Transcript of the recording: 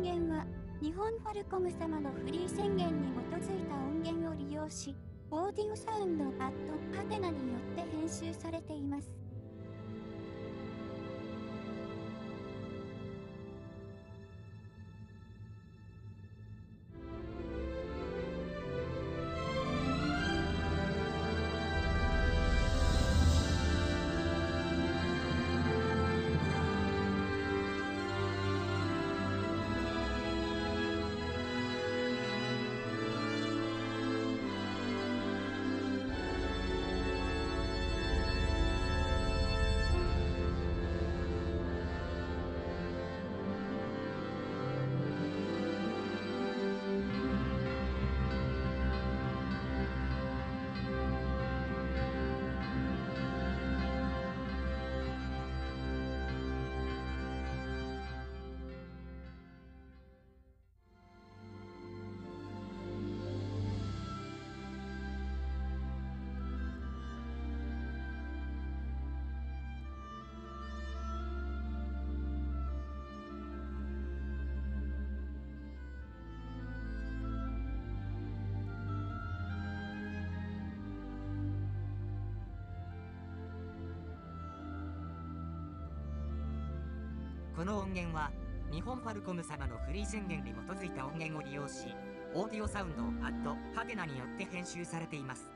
音源は、日本ファルコム様のフリー宣言に基づいた音源を利用し、オーディオサウンドアットパテナによって編集されています。この音源は日本ファルコム様のフリー宣言に基づいた音源を利用しオーディオサウンドアットハテナによって編集されています。